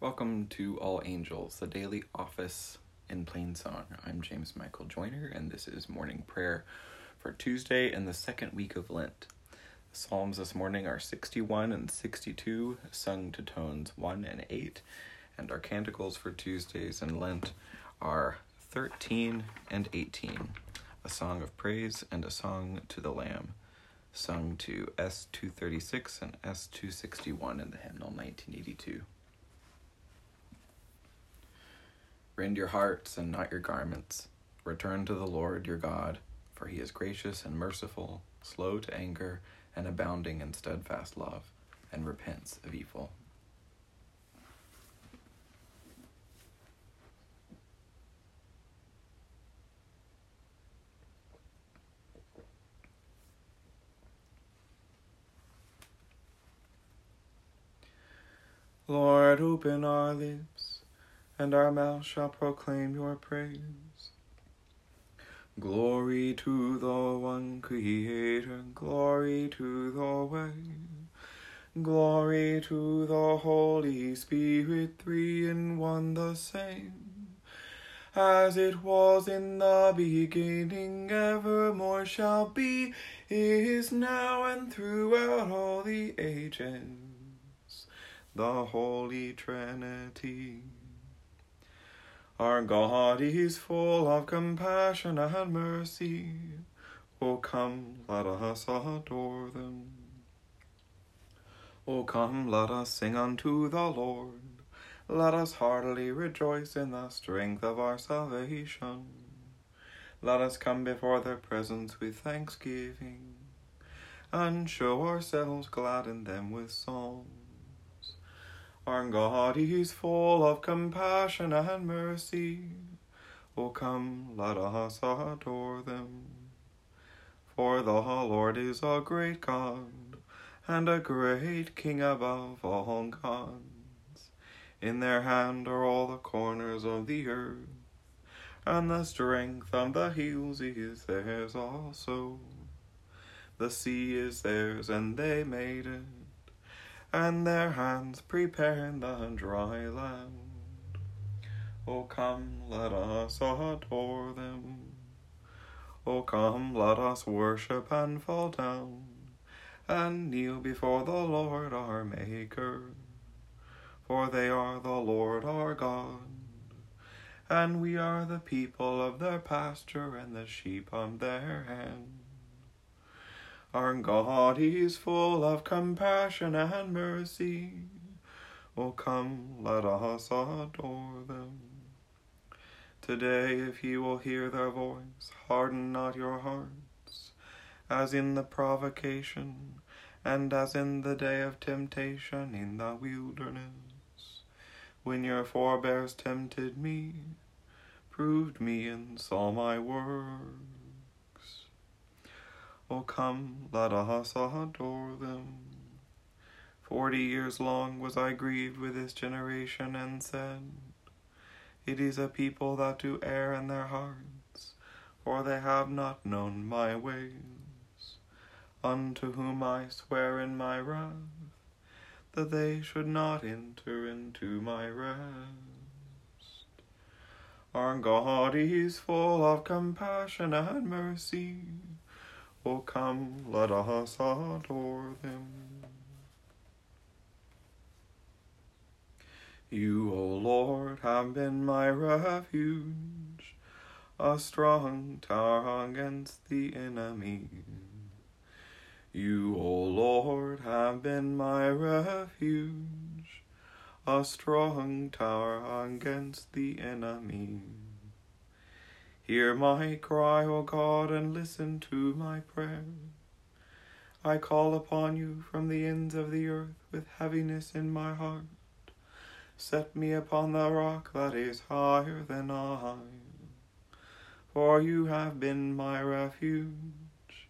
Welcome to All Angels, the daily office in plain song. I'm James Michael Joyner, and this is morning prayer for Tuesday in the second week of Lent. The Psalms this morning are 61 and 62, sung to tones 1 and 8, and our canticles for Tuesdays in Lent are 13 and 18, a song of praise and a song to the Lamb, sung to S236 and S261 in the hymnal 1982. Rend your hearts and not your garments. Return to the Lord your God, for he is gracious and merciful, slow to anger, and abounding in steadfast love, and repents of evil. Lord, open our lips, and our mouth shall proclaim your praise. Glory to the one Creator, glory to the way, glory to the Holy Spirit, three in one the same. As it was in the beginning, evermore shall be, is now, and throughout all the ages the Holy Trinity. Our God is full of compassion and mercy. O come, let us adore them. O come, let us sing unto the Lord. Let us heartily rejoice in the strength of our salvation. Let us come before their presence with thanksgiving, and show ourselves glad in them with songs. Our God is full of compassion and mercy. O come, let us adore them. For the Lord is a great God, and a great King above all gods. In their hand are all the corners of the earth, and the strength of the hills is theirs also. The sea is theirs, and they made it and their hands preparing the dry land. O come, let us adore them. O come, let us worship and fall down, and kneel before the Lord our Maker. For they are the Lord our God, and we are the people of their pasture and the sheep of their hand. Our God is full of compassion and mercy. Oh, come, let us adore them. Today, if ye will hear their voice, harden not your hearts, as in the provocation, and as in the day of temptation in the wilderness, when your forebears tempted me, proved me, and saw my word. Oh, come, let us adore them. Forty years long was I grieved with this generation, and said, It is a people that do err in their hearts, for they have not known my ways. Unto whom I swear in my wrath, that they should not enter into my rest. Our God is full of compassion and mercy O come, let us adore them. You, O Lord, have been my refuge, a strong tower against the enemy. You, O Lord, have been my refuge, a strong tower against the enemy. Hear my cry, O God, and listen to my prayer. I call upon you from the ends of the earth with heaviness in my heart. Set me upon the rock that is higher than I. For you have been my refuge,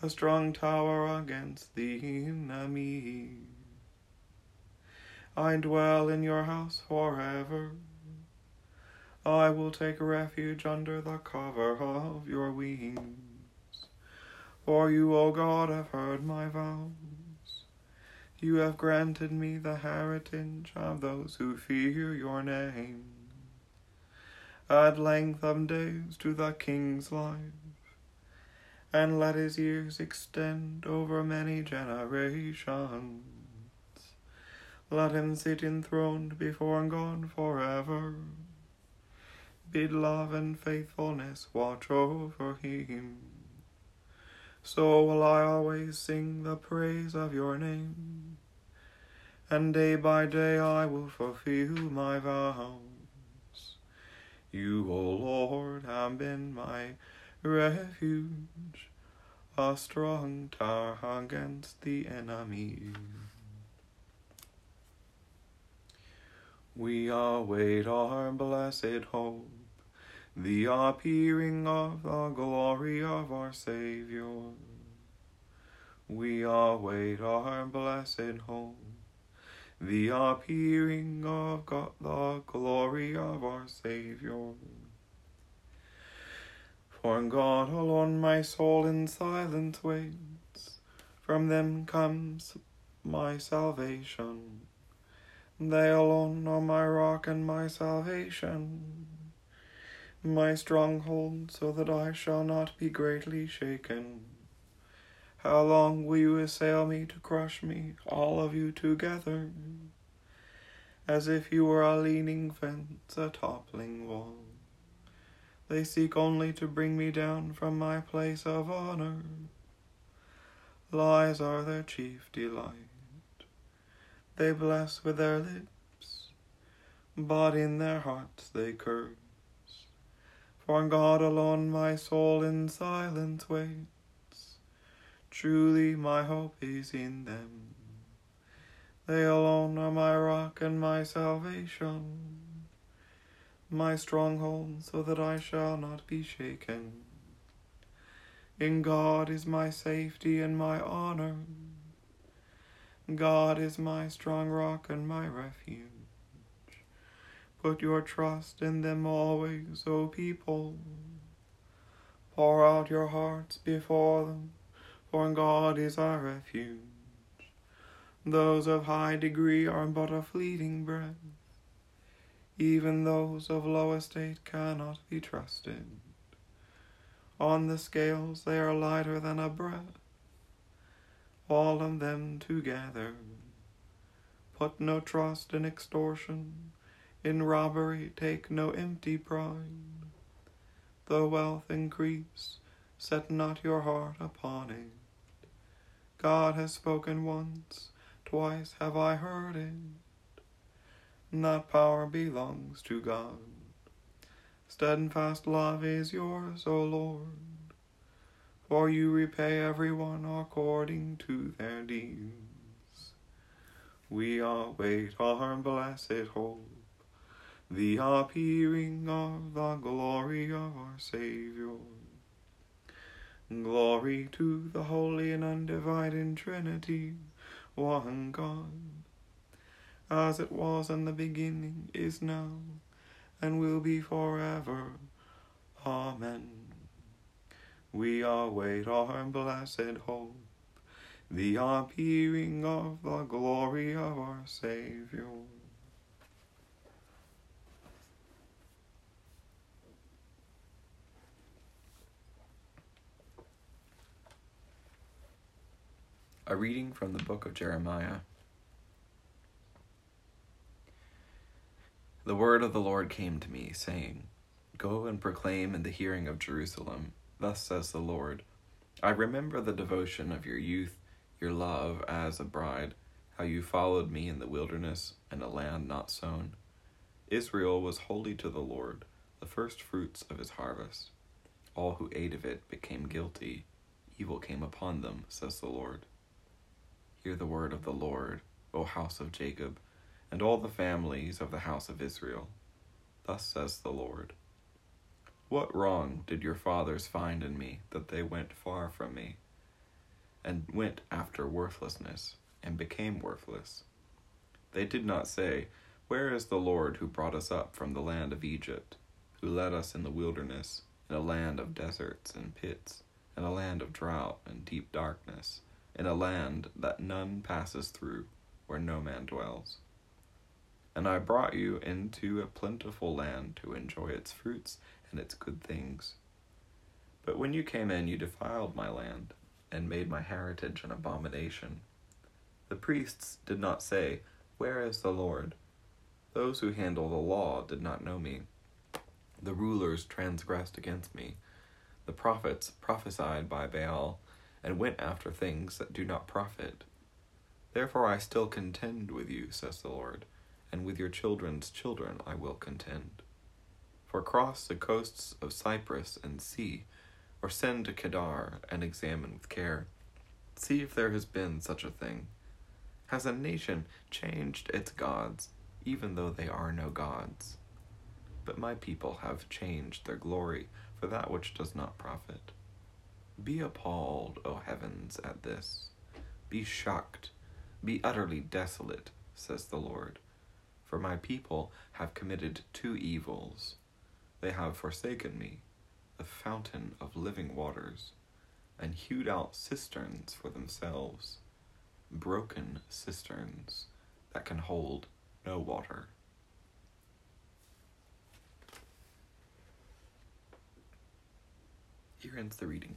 a strong tower against the enemy. I dwell in your house forever. I will take refuge under the cover of your wings. For you, O God, have heard my vows. You have granted me the heritage of those who fear your name. Add length of days to the king's life, and let his years extend over many generations. Let him sit enthroned before God forever. Bid love and faithfulness watch over him. So will I always sing the praise of your name, and day by day I will fulfill my vows. You, O Lord, have been my refuge, a strong tower against the enemy. We await our blessed hope the appearing of the glory of our Savior. We await our blessed hope, the appearing of God, the glory of our Savior. For God alone my soul in silence waits, from them comes my salvation. They alone are my rock and my salvation my stronghold, so that I shall not be greatly shaken. How long will you assail me to crush me, all of you together? As if you were a leaning fence, a toppling wall. They seek only to bring me down from my place of honor. Lies are their chief delight. They bless with their lips, but in their hearts they curse. For God alone my soul in silence waits. Truly my hope is in them. They alone are my rock and my salvation, my stronghold, so that I shall not be shaken. In God is my safety and my honor. God is my strong rock and my refuge. Put your trust in them always, O people. Pour out your hearts before them, for God is our refuge. Those of high degree are but a fleeting breath. Even those of low estate cannot be trusted. On the scales they are lighter than a breath. All of them together. Put no trust in extortion in robbery take no empty pride. Though wealth increase, set not your heart upon it. God has spoken once, twice have I heard it. That power belongs to God. Steadfast love is yours, O Lord, for you repay everyone according to their deeds. We await our blessed hope the appearing of the glory of our Savior. Glory to the holy and undivided Trinity, one God, as it was in the beginning, is now, and will be forever. Amen. We await our blessed hope, the appearing of the glory of our Savior. A reading from the book of Jeremiah. The word of the Lord came to me, saying, Go and proclaim in the hearing of Jerusalem, Thus says the Lord, I remember the devotion of your youth, your love as a bride, how you followed me in the wilderness and a land not sown. Israel was holy to the Lord, the first fruits of his harvest. All who ate of it became guilty. Evil came upon them, says the Lord. Hear the word of the Lord, O house of Jacob, and all the families of the house of Israel. Thus says the Lord What wrong did your fathers find in me that they went far from me, and went after worthlessness, and became worthless? They did not say, Where is the Lord who brought us up from the land of Egypt, who led us in the wilderness, in a land of deserts and pits, in a land of drought and deep darkness? In a land that none passes through, where no man dwells. And I brought you into a plentiful land to enjoy its fruits and its good things. But when you came in, you defiled my land and made my heritage an abomination. The priests did not say, Where is the Lord? Those who handle the law did not know me. The rulers transgressed against me. The prophets prophesied by Baal and went after things that do not profit. Therefore I still contend with you, says the Lord, and with your children's children I will contend. For cross the coasts of Cyprus and see, or send to Kedar and examine with care. See if there has been such a thing. Has a nation changed its gods, even though they are no gods? But my people have changed their glory for that which does not profit. Be appalled, O heavens, at this. Be shocked, be utterly desolate, says the Lord. For my people have committed two evils. They have forsaken me, the fountain of living waters, and hewed out cisterns for themselves, broken cisterns that can hold no water. Here ends the reading.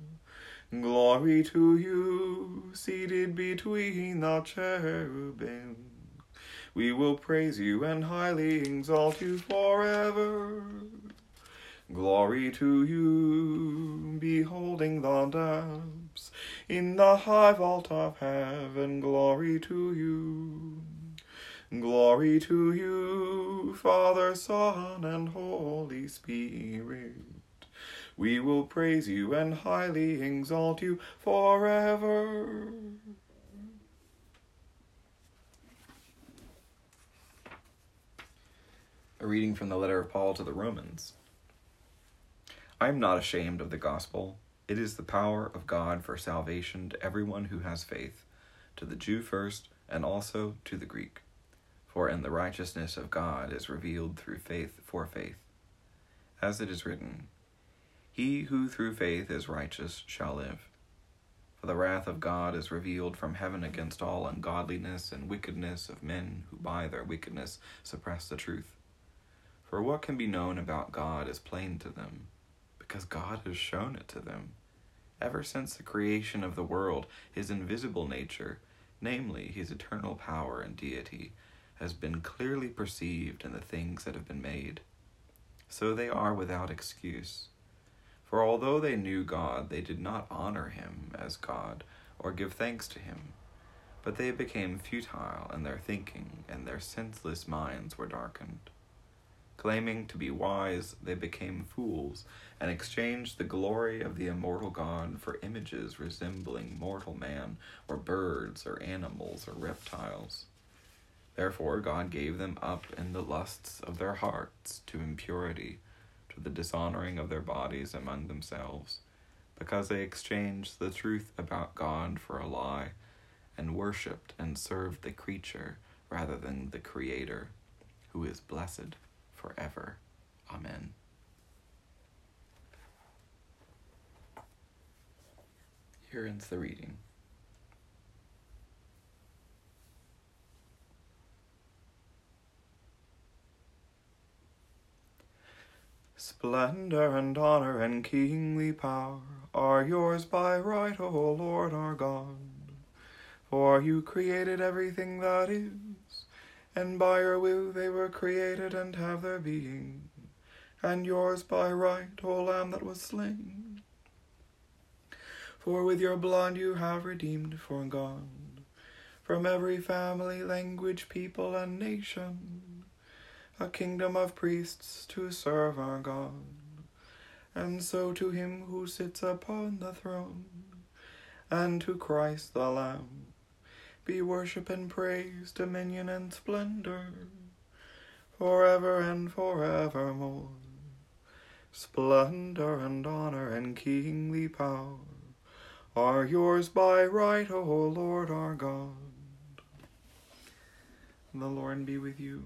Glory to you, seated between the cherubim. We will praise you and highly exalt you forever. Glory to you, beholding the depths in the high vault of heaven. Glory to you. Glory to you, Father, Son, and Holy Spirit. We will praise you and highly exalt you forever. A reading from the letter of Paul to the Romans. I am not ashamed of the gospel. It is the power of God for salvation to everyone who has faith, to the Jew first, and also to the Greek. For in the righteousness of God is revealed through faith for faith. As it is written, He who through faith is righteous shall live. For the wrath of God is revealed from heaven against all ungodliness and wickedness of men who by their wickedness suppress the truth. For what can be known about God is plain to them, because God has shown it to them. Ever since the creation of the world, his invisible nature, namely his eternal power and deity, has been clearly perceived in the things that have been made. So they are without excuse. For although they knew God, they did not honor him as God or give thanks to him. But they became futile in their thinking, and their senseless minds were darkened. Claiming to be wise, they became fools and exchanged the glory of the immortal God for images resembling mortal man, or birds, or animals, or reptiles. Therefore, God gave them up in the lusts of their hearts to impurity, the dishonoring of their bodies among themselves, because they exchanged the truth about God for a lie, and worshipped and served the creature rather than the Creator, who is blessed forever. Amen. Here ends the reading. Splendor and honor and kingly power are yours by right, O Lord our God. For you created everything that is and by your will they were created and have their being, and yours by right, O Lamb that was slain. For with your blood you have redeemed for God from every family, language, people, and nation, a kingdom of priests to serve our God. And so to him who sits upon the throne, and to Christ the Lamb, be worship and praise, dominion and splendor, forever and forevermore. Splendor and honor and kingly power are yours by right, O Lord our God. The Lord be with you.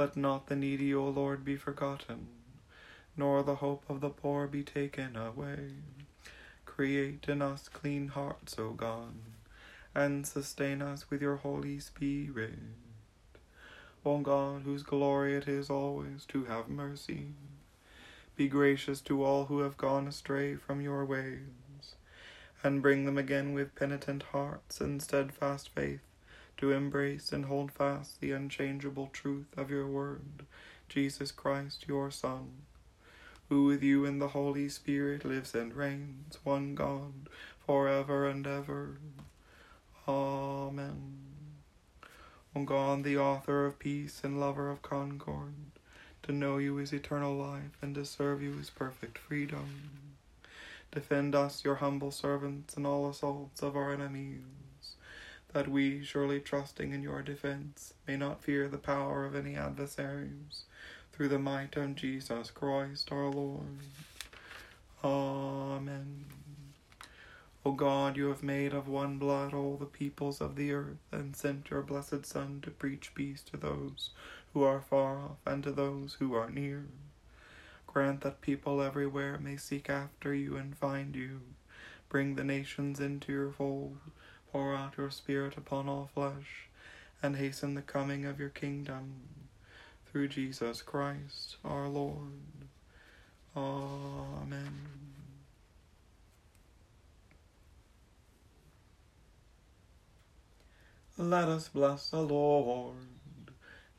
Let not the needy, O Lord, be forgotten, nor the hope of the poor be taken away. Create in us clean hearts, O God, and sustain us with your Holy Spirit. O God, whose glory it is always to have mercy, be gracious to all who have gone astray from your ways and bring them again with penitent hearts and steadfast faith to embrace and hold fast the unchangeable truth of your word, Jesus Christ, your Son, who with you in the Holy Spirit lives and reigns, one God, for ever and ever. Amen. O God, the author of peace and lover of concord, to know you is eternal life, and to serve you is perfect freedom. Defend us, your humble servants, in all assaults of our enemies, that we, surely trusting in your defense, may not fear the power of any adversaries, through the might of Jesus Christ our Lord. Amen. O God, you have made of one blood all the peoples of the earth, and sent your blessed Son to preach peace to those who are far off and to those who are near. Grant that people everywhere may seek after you and find you. Bring the nations into your fold. Pour out your Spirit upon all flesh, and hasten the coming of your kingdom. Through Jesus Christ our Lord. Amen. Let us bless the Lord.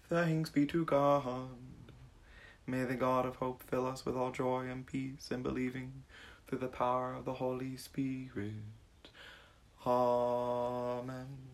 Thanks be to God. May the God of hope fill us with all joy and peace in believing through the power of the Holy Spirit. Amen.